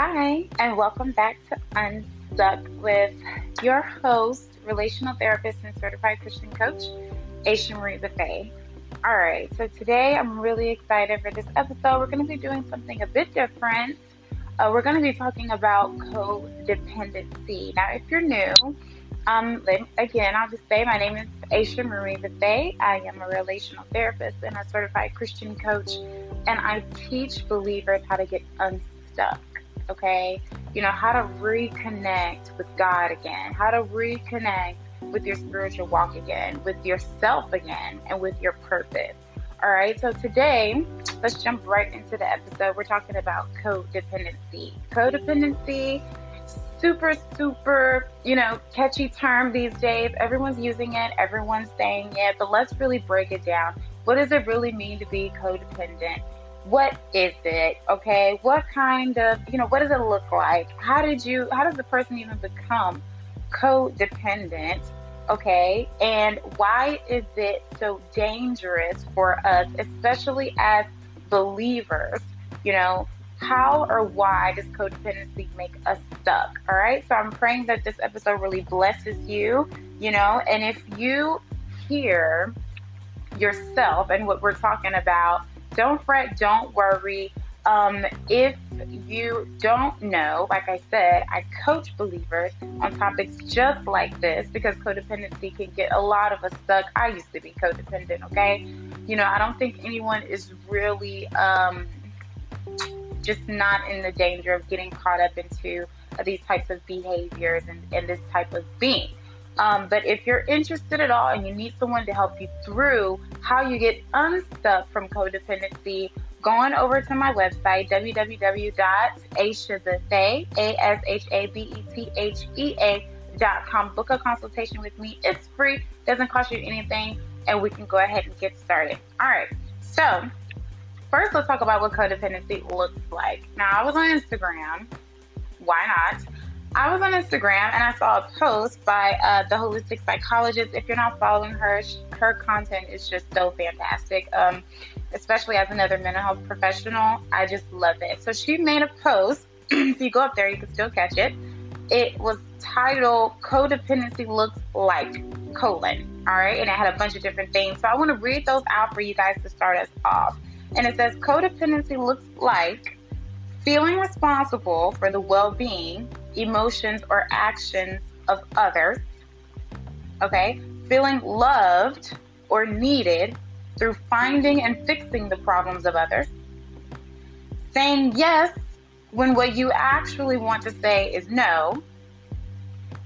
Hi, and welcome back to Unstuck with your host, relational therapist and certified Christian coach, Asha Marie Bethea. All right, so today I'm really excited for this episode. We're going to be doing something a bit different. Uh, we're going to be talking about codependency. Now, if you're new, um, again, I'll just say my name is Asha Marie Bethea. I am a relational therapist and a certified Christian coach, and I teach believers how to get unstuck okay? You know, how to reconnect with God again, how to reconnect with your spiritual walk again, with yourself again, and with your purpose. All right, so today, let's jump right into the episode. We're talking about codependency. Codependency, super, super, you know, catchy term these days. Everyone's using it, everyone's saying it, but let's really break it down. What does it really mean to be codependent? What is it? Okay, what kind of, you know, what does it look like? How did you, how does the person even become codependent? Okay, and why is it so dangerous for us, especially as believers? You know, how or why does codependency make us stuck? All right, so I'm praying that this episode really blesses you, you know, and if you hear yourself and what we're talking about don't fret, don't worry. Um, if you don't know, like I said, I coach believers on topics just like this because codependency can get a lot of us stuck. I used to be codependent, okay? You know, I don't think anyone is really um, just not in the danger of getting caught up into these types of behaviors and, and this type of being. Um, but if you're interested at all and you need someone to help you through how you get unstuck from codependency, go on over to my website, www.ashabethea.com. Book a consultation with me. It's free, doesn't cost you anything, and we can go ahead and get started. All right. So, first, let's talk about what codependency looks like. Now, I was on Instagram. Why not? I was on Instagram and I saw a post by uh, the holistic psychologist. If you're not following her, her content is just so fantastic. Um, especially as another mental health professional, I just love it. So she made a post. if you go up there, you can still catch it. It was titled "Codependency Looks Like colon." All right, and it had a bunch of different things. So I want to read those out for you guys to start us off. And it says codependency looks like feeling responsible for the well being, emotions, or actions of others. Okay, feeling loved or needed through finding and fixing the problems of others. Saying yes when what you actually want to say is no.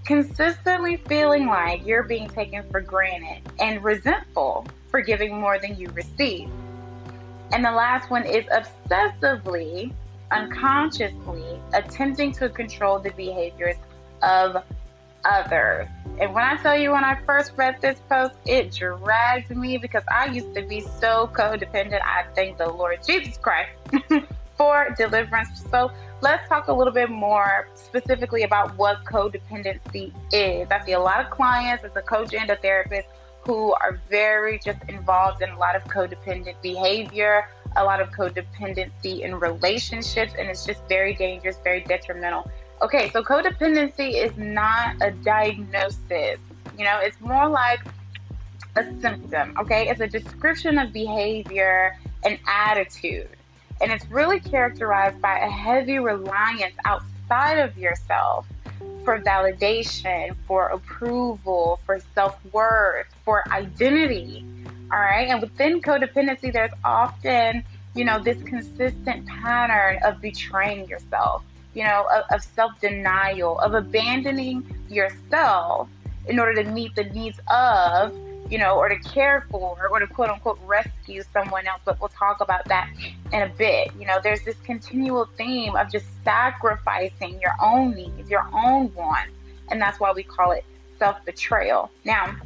Consistently feeling like you're being taken for granted and resentful for giving more than you receive. And the last one is obsessively unconsciously attempting to control the behaviors of others. And when I tell you, when I first read this post, it dragged me because I used to be so codependent. I thank the Lord Jesus Christ for deliverance. So let's talk a little bit more specifically about what codependency is. I see a lot of clients as a coach and a therapist who are very just involved in a lot of codependent behavior, a lot of codependency in relationships, and it's just very dangerous, very detrimental. Okay, so codependency is not a diagnosis. You know, it's more like a symptom, okay? It's a description of behavior and attitude. And it's really characterized by a heavy reliance outside of yourself for validation, for approval, for self worth, for identity. All right. And within codependency, there's often, you know, this consistent pattern of betraying yourself, you know, of, of self denial, of abandoning yourself in order to meet the needs of, you know, or to care for or to quote unquote rescue someone else. But we'll talk about that in a bit. You know, there's this continual theme of just sacrificing your own needs, your own wants. And that's why we call it self betrayal. Now,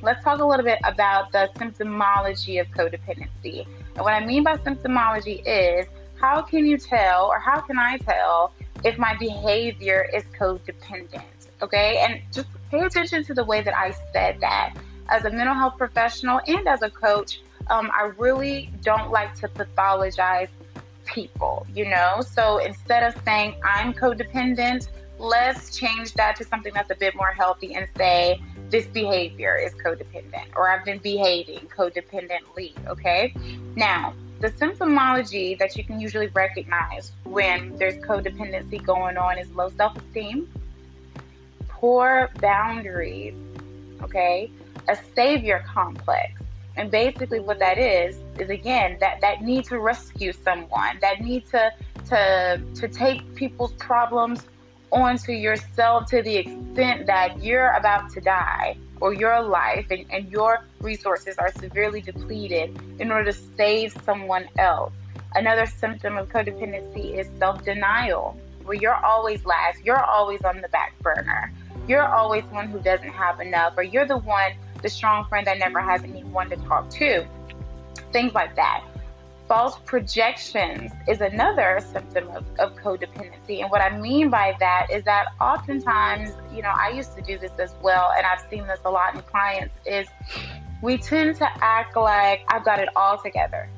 let's talk a little bit about the symptomology of codependency. And what I mean by symptomology is how can you tell, or how can I tell, if my behavior is codependent? Okay, and just pay attention to the way that I said that. As a mental health professional and as a coach, um, I really don't like to pathologize people, you know? So instead of saying I'm codependent, let's change that to something that's a bit more healthy and say this behavior is codependent or I've been behaving codependently, okay? Now, the symptomology that you can usually recognize when there's codependency going on is low self esteem, poor boundaries, okay, a savior complex. And basically what that is is again that that need to rescue someone, that need to to to take people's problems onto yourself to the extent that you're about to die or your life and, and your resources are severely depleted in order to save someone else. Another symptom of codependency is self denial, where you're always last, you're always on the back burner, you're always one who doesn't have enough, or you're the one, the strong friend that never has anyone to talk to. Things like that. False projections is another symptom of, of codependency. And what I mean by that is that oftentimes, you know, I used to do this as well, and I've seen this a lot in clients, is we tend to act like I've got it all together.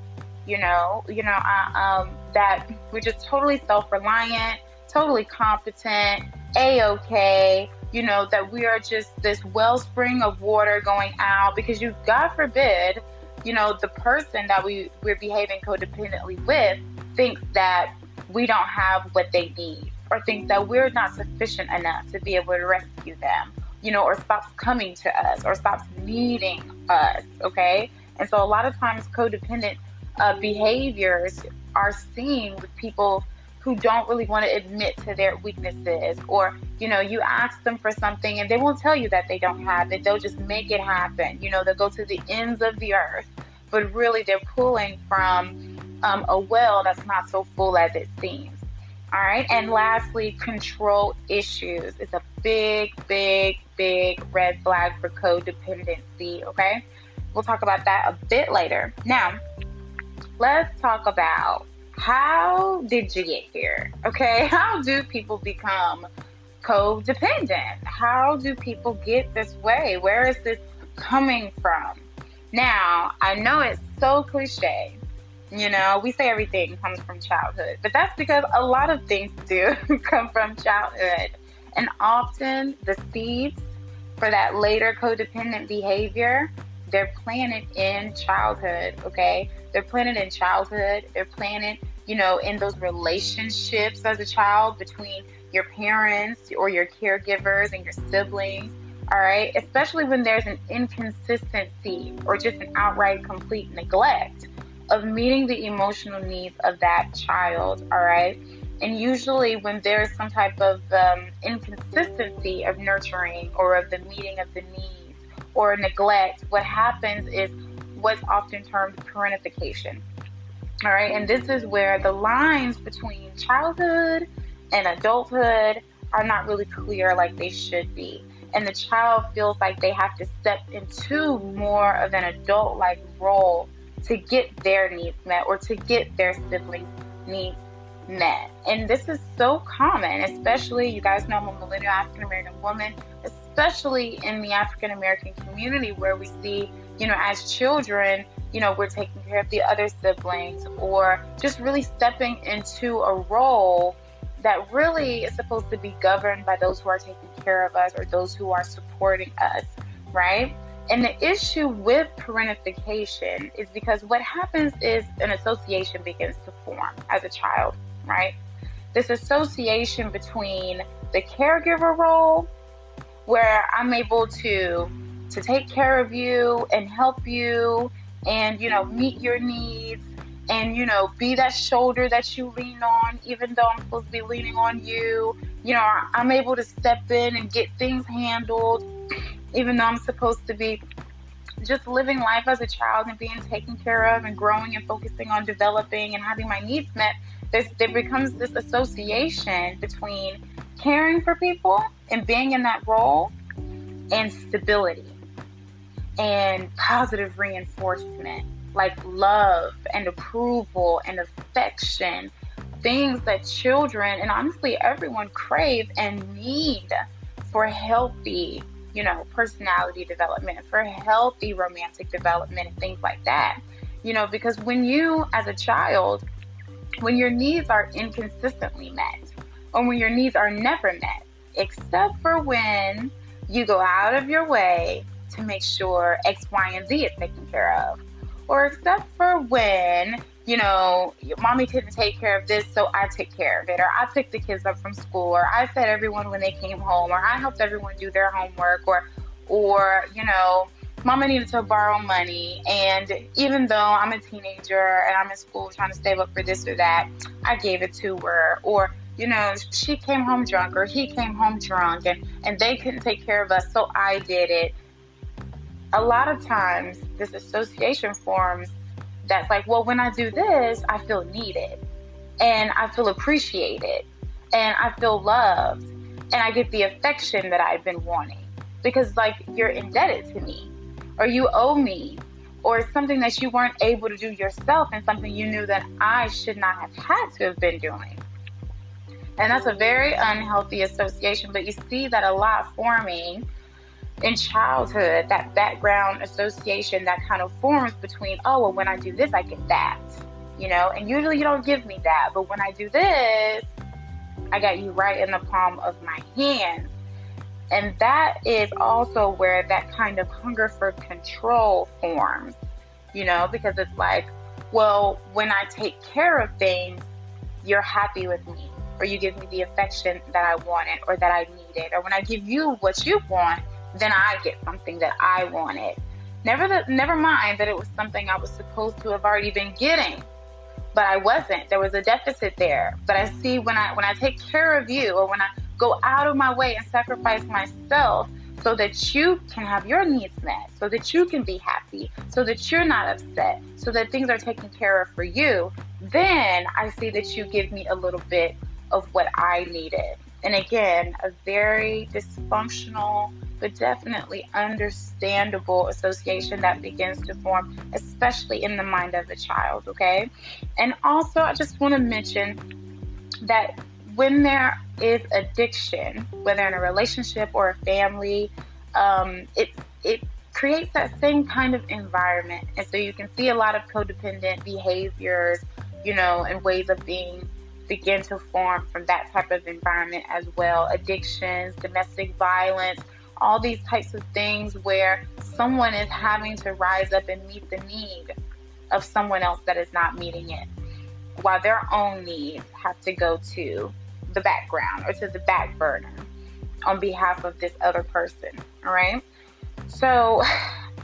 You know, you know, um, that we're just totally self-reliant, totally competent, a-okay, you know, that we are just this wellspring of water going out because you, God forbid, you know, the person that we, we're behaving codependently with thinks that we don't have what they need or thinks that we're not sufficient enough to be able to rescue them, you know, or stops coming to us or stops needing us, okay? And so a lot of times codependent uh, behaviors are seen with people who don't really want to admit to their weaknesses or you know you ask them for something and they won't tell you that they don't have it they'll just make it happen you know they'll go to the ends of the earth but really they're pulling from um, a well that's not so full as it seems all right and lastly control issues is a big big big red flag for codependency okay we'll talk about that a bit later now let's talk about how did you get here? Okay, how do people become codependent? How do people get this way? Where is this coming from? Now, I know it's so cliche. You know, we say everything comes from childhood, but that's because a lot of things do come from childhood. And often the seeds for that later codependent behavior they're planted in childhood, okay? They're planted in childhood. They're planted, you know, in those relationships as a child between your parents or your caregivers and your siblings, all right? Especially when there's an inconsistency or just an outright complete neglect of meeting the emotional needs of that child, all right? And usually, when there's some type of um, inconsistency of nurturing or of the meeting of the needs, or neglect, what happens is what's often termed parentification. All right, and this is where the lines between childhood and adulthood are not really clear like they should be. And the child feels like they have to step into more of an adult like role to get their needs met or to get their siblings' needs met. And this is so common, especially you guys know I'm a millennial African American woman, especially in the African American community where we see, you know, as children, you know, we're taking care of the other siblings or just really stepping into a role that really is supposed to be governed by those who are taking care of us or those who are supporting us, right? And the issue with parentification is because what happens is an association begins to form as a child, right? This association between the caregiver role where I'm able to to take care of you and help you and you know meet your needs and you know be that shoulder that you lean on even though I'm supposed to be leaning on you you know I'm able to step in and get things handled even though I'm supposed to be just living life as a child and being taken care of and growing and focusing on developing and having my needs met there's, there becomes this association between caring for people and being in that role and stability and positive reinforcement like love and approval and affection things that children and honestly everyone crave and need for healthy you know personality development for healthy romantic development and things like that you know because when you as a child when your needs are inconsistently met or when your needs are never met, except for when you go out of your way to make sure X, Y, and Z is taken care of. Or except for when, you know, mommy couldn't take care of this, so I took care of it. Or I picked the kids up from school. Or I fed everyone when they came home. Or I helped everyone do their homework. Or, or, you know, mama needed to borrow money. And even though I'm a teenager and I'm in school trying to save up for this or that, I gave it to her. Or, you know, she came home drunk or he came home drunk and, and they couldn't take care of us, so I did it. A lot of times, this association forms that's like, well, when I do this, I feel needed and I feel appreciated and I feel loved and I get the affection that I've been wanting because, like, you're indebted to me or you owe me or something that you weren't able to do yourself and something you knew that I should not have had to have been doing. And that's a very unhealthy association, but you see that a lot forming in childhood, that background association that kind of forms between, oh, well, when I do this, I get that, you know, and usually you don't give me that, but when I do this, I got you right in the palm of my hand. And that is also where that kind of hunger for control forms, you know, because it's like, well, when I take care of things, you're happy with me or you give me the affection that I wanted or that I needed, or when I give you what you want, then I get something that I wanted. Never that, never mind that it was something I was supposed to have already been getting, but I wasn't. There was a deficit there. But I see when I when I take care of you, or when I go out of my way and sacrifice myself so that you can have your needs met, so that you can be happy, so that you're not upset, so that things are taken care of for you, then I see that you give me a little bit of what I needed. And again, a very dysfunctional, but definitely understandable association that begins to form, especially in the mind of the child, okay? And also, I just want to mention that when there is addiction, whether in a relationship or a family, um, it, it creates that same kind of environment. And so you can see a lot of codependent behaviors, you know, and ways of being begin to form from that type of environment as well. Addictions, domestic violence, all these types of things where someone is having to rise up and meet the need of someone else that is not meeting it, while their own needs have to go to the background or to the back burner on behalf of this other person. All right. So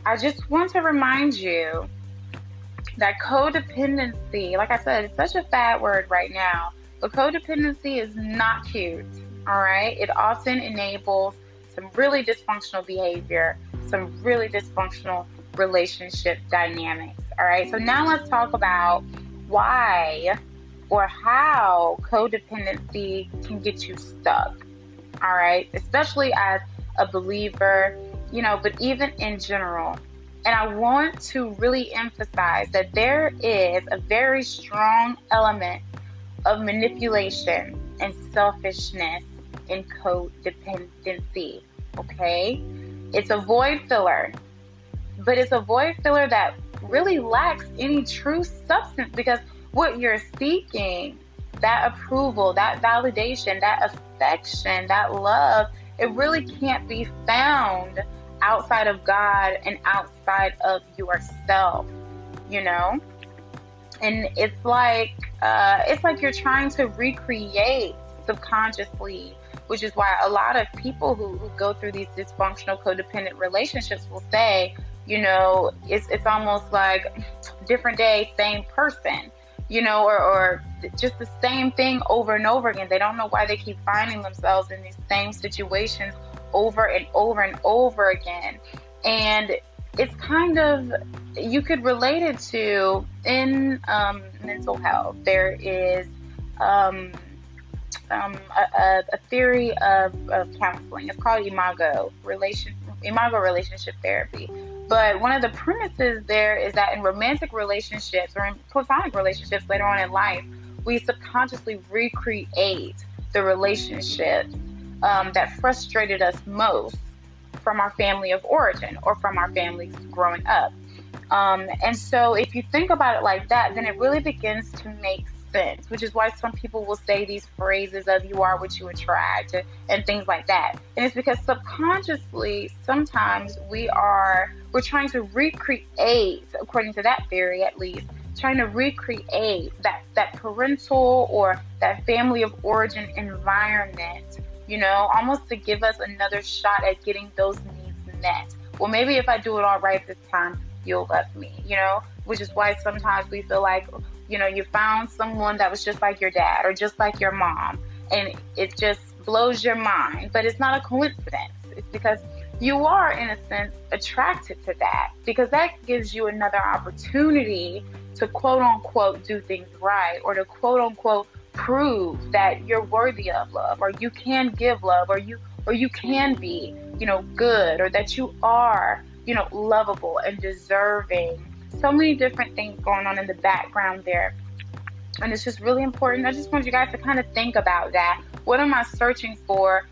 I just want to remind you that codependency, like I said, it's such a bad word right now, but codependency is not cute. All right. It often enables some really dysfunctional behavior, some really dysfunctional relationship dynamics. All right. So now let's talk about why or how codependency can get you stuck. All right. Especially as a believer, you know, but even in general. And I want to really emphasize that there is a very strong element of manipulation and selfishness in codependency. Okay? It's a void filler, but it's a void filler that really lacks any true substance because what you're seeking, that approval, that validation, that affection, that love, it really can't be found outside of God and outside of yourself, you know? And it's like uh, it's like you're trying to recreate subconsciously, which is why a lot of people who, who go through these dysfunctional codependent relationships will say, you know, it's it's almost like different day, same person, you know, or, or just the same thing over and over again. They don't know why they keep finding themselves in these same situations over and over and over again. And it's kind of, you could relate it to in um, mental health. There is um, um, a, a, theory of, of counseling. It's called Imago, relation, Imago relationship therapy. But one of the premises there is that in romantic relationships or in platonic relationships later on in life, we subconsciously recreate the relationship um, that frustrated us most from our family of origin or from our families growing up. Um, and so, if you think about it like that, then it really begins to make sense, which is why some people will say these phrases of you are what you attract and things like that. And it's because subconsciously, sometimes we are, we're trying to recreate, according to that theory at least, trying to recreate that, that parental or that family of origin environment, you know, almost to give us another shot at getting those needs met. Well, maybe if I do it all right this time, you'll love me, you know, which is why sometimes we feel like, you know, you found someone that was just like your dad or just like your mom, and it just blows your mind. But it's not a coincidence. It's because you are, in a sense, attracted to that because that gives you another opportunity to quote unquote do things right or to quote unquote prove that you're worthy of love or you can give love or you or you can be, you know, good or that you are you know, lovable and deserving. So many different things going on in the background there. And it's just really important. I just want you guys to kind of think about that. What am I searching for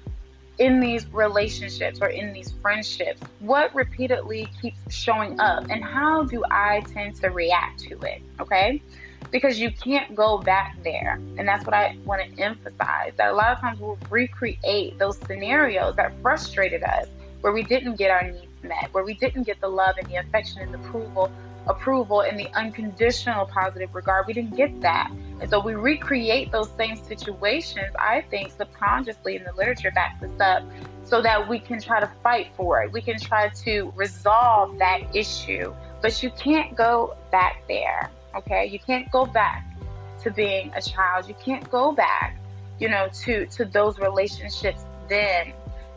in these relationships or in these friendships? What repeatedly keeps showing up? And how do I tend to react to it? Okay? Because you can't go back there. And that's what I want to emphasize that a lot of times we'll recreate those scenarios that frustrated us where we didn't get our needs met, where we didn't get the love and the affection and the approval, approval and the unconditional positive regard. We didn't get that. And so we recreate those same situations, I think, subconsciously in the literature backs this up, so that we can try to fight for it. We can try to resolve that issue. But you can't go back there. Okay? You can't go back to being a child. You can't go back, you know, to to those relationships then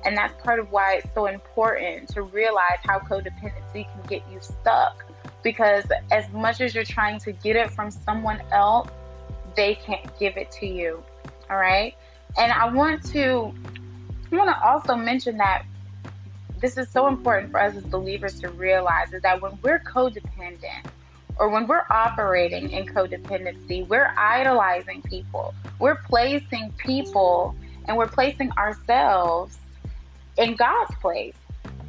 and that's part of why it's so important to realize how codependency can get you stuck. Because as much as you're trying to get it from someone else, they can't give it to you. All right. And I want to I want to also mention that this is so important for us as believers to realize is that when we're codependent or when we're operating in codependency, we're idolizing people. We're placing people and we're placing ourselves in God's place.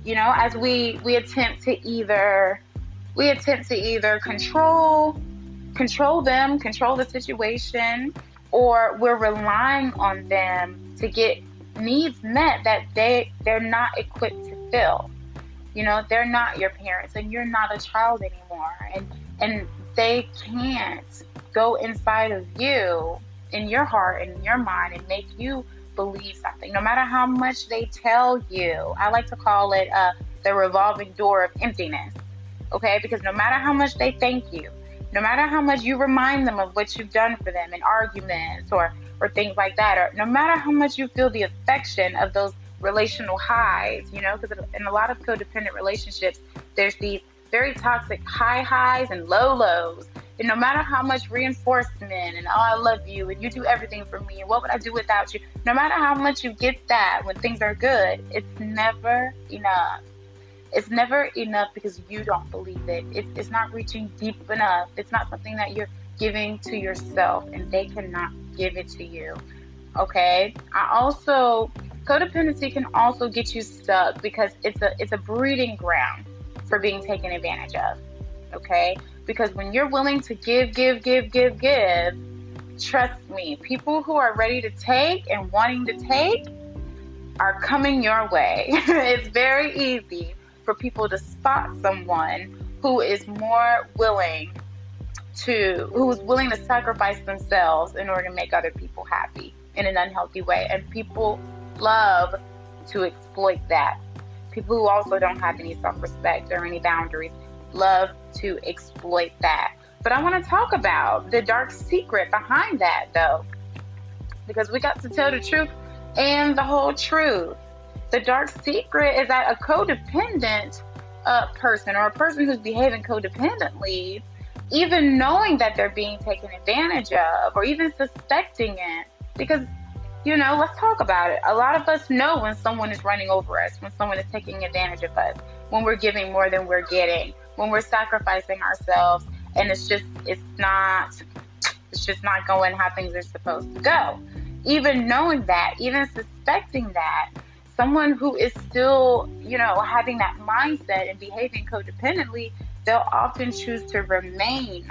You know, as we we attempt to either we attempt to either control control them, control the situation, or we're relying on them to get needs met that they they're not equipped to fill. You know, they're not your parents and you're not a child anymore and and they can't go inside of you in your heart and in your mind and make you believe something, no matter how much they tell you. I like to call it uh, the revolving door of emptiness. Okay, because no matter how much they thank you, no matter how much you remind them of what you've done for them in arguments or or things like that, or no matter how much you feel the affection of those relational highs, you know, because in a lot of codependent relationships, there's these very toxic high highs and low lows. And no matter how much reinforcement and oh, I love you and you do everything for me and what would I do without you, no matter how much you get that when things are good, it's never enough. It's never enough because you don't believe it. It's, it's not reaching deep enough. It's not something that you're giving to yourself and they cannot give it to you. Okay. I also codependency can also get you stuck because it's a it's a breeding ground for being taken advantage of. Okay? Because when you're willing to give, give, give, give, give, trust me, people who are ready to take and wanting to take are coming your way. it's very easy for people to spot someone who is more willing to who's willing to sacrifice themselves in order to make other people happy in an unhealthy way and people love to exploit that people who also don't have any self respect or any boundaries love to exploit that. But I want to talk about the dark secret behind that, though, because we got to tell the truth and the whole truth. The dark secret is that a codependent uh, person or a person who's behaving codependently, even knowing that they're being taken advantage of or even suspecting it, because you know, let's talk about it. A lot of us know when someone is running over us, when someone is taking advantage of us, when we're giving more than we're getting, when we're sacrificing ourselves, and it's just, it's not, it's just not going how things are supposed to go. Even knowing that, even suspecting that, someone who is still, you know, having that mindset and behaving codependently, they'll often choose to remain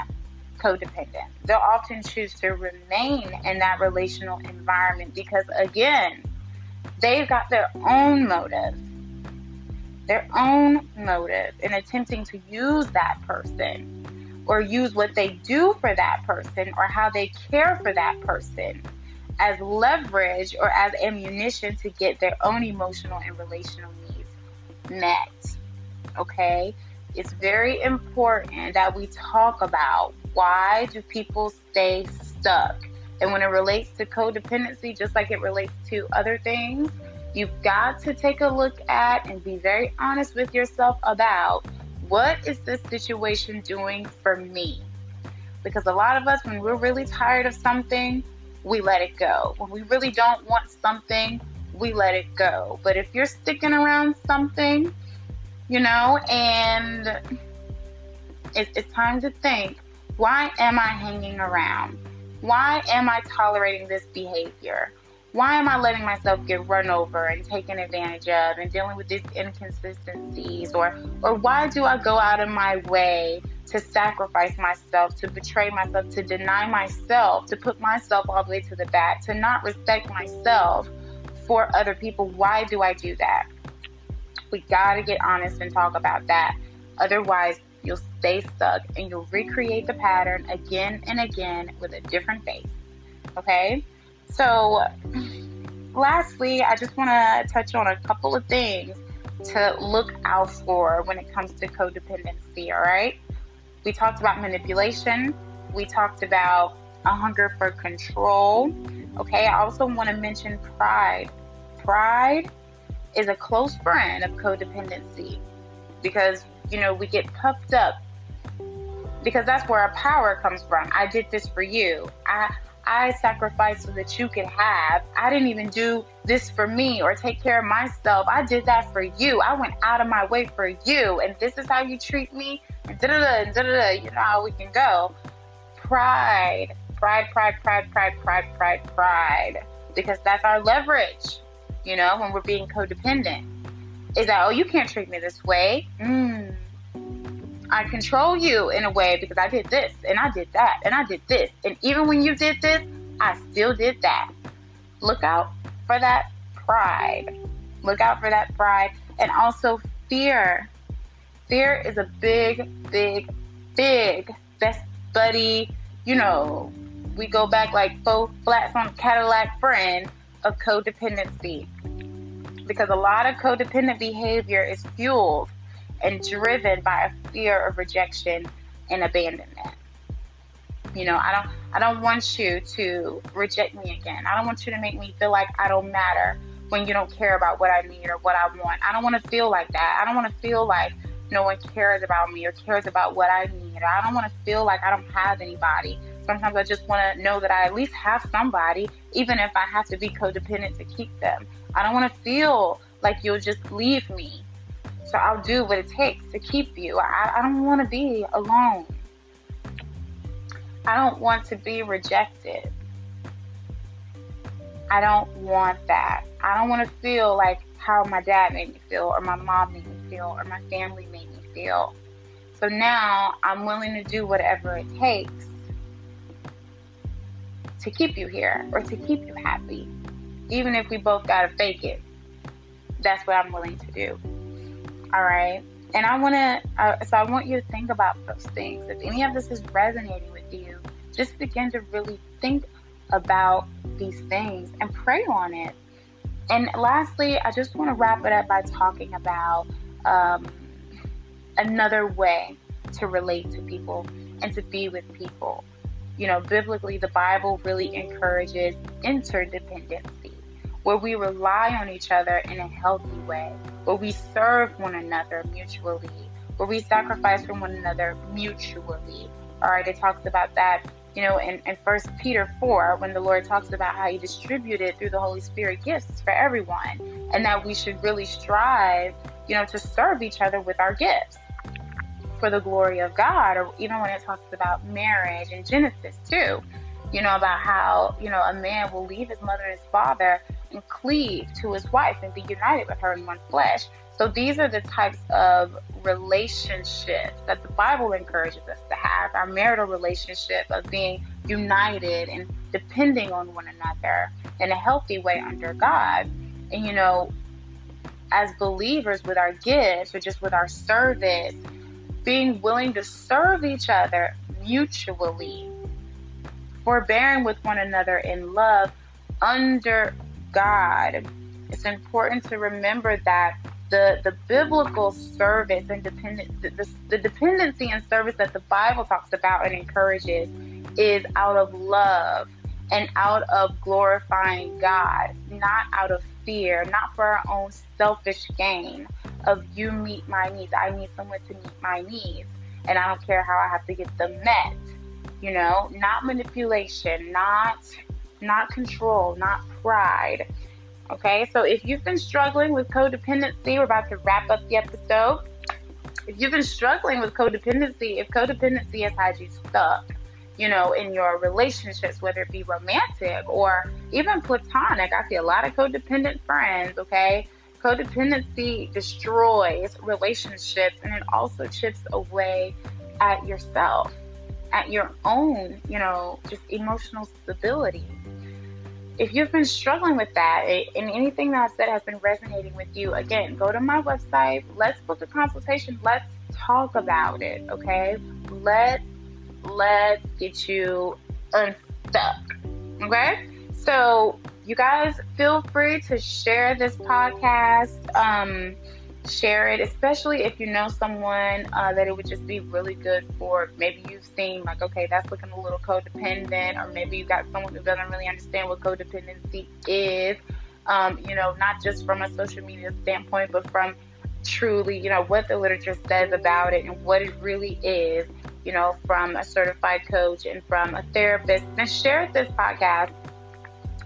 codependent. They'll often choose to remain in that relational environment because, again, they've got their own motive, their own motive in attempting to use that person or use what they do for that person or how they care for that person as leverage or as ammunition to get their own emotional and relational needs met. Okay? It's very important that we talk about why do people stay stuck? And when it relates to codependency, just like it relates to other things, you've got to take a look at and be very honest with yourself about what is this situation doing for me? Because a lot of us, when we're really tired of something, we let it go. When we really don't want something, we let it go. But if you're sticking around something, you know, and it's, it's time to think why am I hanging around? Why am I tolerating this behavior? Why am I letting myself get run over and taken advantage of and dealing with these inconsistencies? Or, or why do I go out of my way to sacrifice myself, to betray myself, to deny myself, to put myself all the way to the back, to not respect myself for other people? Why do I do that? We got to get honest and talk about that. Otherwise, you'll stay stuck and you'll recreate the pattern again and again with a different face. Okay? So, lastly, I just want to touch on a couple of things to look out for when it comes to codependency, all right? We talked about manipulation, we talked about a hunger for control. Okay, I also want to mention pride. Pride is a close friend of codependency because, you know, we get puffed up because that's where our power comes from. I did this for you. I I sacrificed so that you could have. I didn't even do this for me or take care of myself. I did that for you. I went out of my way for you. And this is how you treat me. And da da da da da. You know how we can go. Pride, pride, pride, pride, pride, pride, pride, pride. Because that's our leverage you know, when we're being codependent. Is that, oh, you can't treat me this way. Mm. I control you in a way because I did this and I did that and I did this. And even when you did this, I still did that. Look out for that pride. Look out for that pride. And also fear. Fear is a big, big, big best buddy. You know, we go back like four flats on Cadillac friend of codependency because a lot of codependent behavior is fueled and driven by a fear of rejection and abandonment. You know, I don't I don't want you to reject me again. I don't want you to make me feel like I don't matter when you don't care about what I need or what I want. I don't want to feel like that. I don't want to feel like no one cares about me or cares about what I need. I don't want to feel like I don't have anybody Sometimes I just want to know that I at least have somebody, even if I have to be codependent to keep them. I don't want to feel like you'll just leave me. So I'll do what it takes to keep you. I, I don't want to be alone. I don't want to be rejected. I don't want that. I don't want to feel like how my dad made me feel, or my mom made me feel, or my family made me feel. So now I'm willing to do whatever it takes to keep you here or to keep you happy. Even if we both got to fake it, that's what I'm willing to do. All right. And I want to, uh, so I want you to think about those things. If any of this is resonating with you, just begin to really think about these things and pray on it. And lastly, I just want to wrap it up by talking about um, another way to relate to people and to be with people you know, biblically, the Bible really encourages interdependency, where we rely on each other in a healthy way, where we serve one another mutually, where we sacrifice for one another mutually. All right, it talks about that, you know, in, in 1 Peter 4, when the Lord talks about how He distributed through the Holy Spirit gifts for everyone, and that we should really strive, you know, to serve each other with our gifts for the glory of God, or even when it talks about marriage in Genesis too, you know, about how, you know, a man will leave his mother and his father and cleave to his wife and be united with her in one flesh. So these are the types of relationships that the Bible encourages us to have our marital relationship of being united and depending on one another in a healthy way under God. And you know, as believers with our gifts or just with our service, being willing to serve each other mutually, forbearing with one another in love under God. It's important to remember that the, the biblical service and dependent, the, the, the dependency and service that the Bible talks about and encourages is out of love and out of glorifying God, not out of fear, not for our own selfish gain of you meet my needs. I need someone to meet my needs, and I don't care how I have to get them met. You know, not manipulation, not not control, not pride. Okay, so if you've been struggling with codependency, we're about to wrap up the episode. If you've been struggling with codependency, if codependency has had you stuck, you know, in your relationships, whether it be romantic or even platonic. I see a lot of codependent friends, okay? Codependency destroys relationships and it also chips away at yourself, at your own, you know, just emotional stability. If you've been struggling with that and anything that I said has been resonating with you, again, go to my website. Let's book a consultation. Let's talk about it, okay? Let's let's get you unstuck. Okay? So, you guys feel free to share this podcast. Um, share it, especially if you know someone uh, that it would just be really good for. Maybe you've seen, like, okay, that's looking a little codependent, or maybe you got someone who doesn't really understand what codependency is. Um, you know, not just from a social media standpoint, but from truly, you know, what the literature says about it and what it really is you know, from a certified coach and from a therapist, and share this podcast.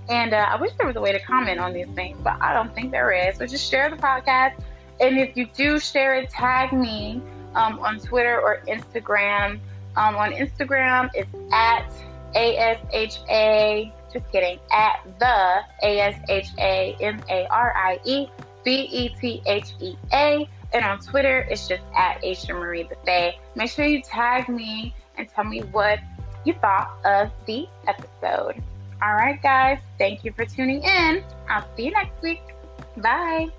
And uh, I wish there was a way to comment on these things, but I don't think there is. So just share the podcast. And if you do share it, tag me um, on Twitter or Instagram. Um, on Instagram, it's at ASHA, just kidding, at the ASHA M A R I E B E T H E A. And on Twitter, it's just at Asha Marie Bethea. Make sure you tag me and tell me what you thought of the episode. All right, guys, thank you for tuning in. I'll see you next week. Bye.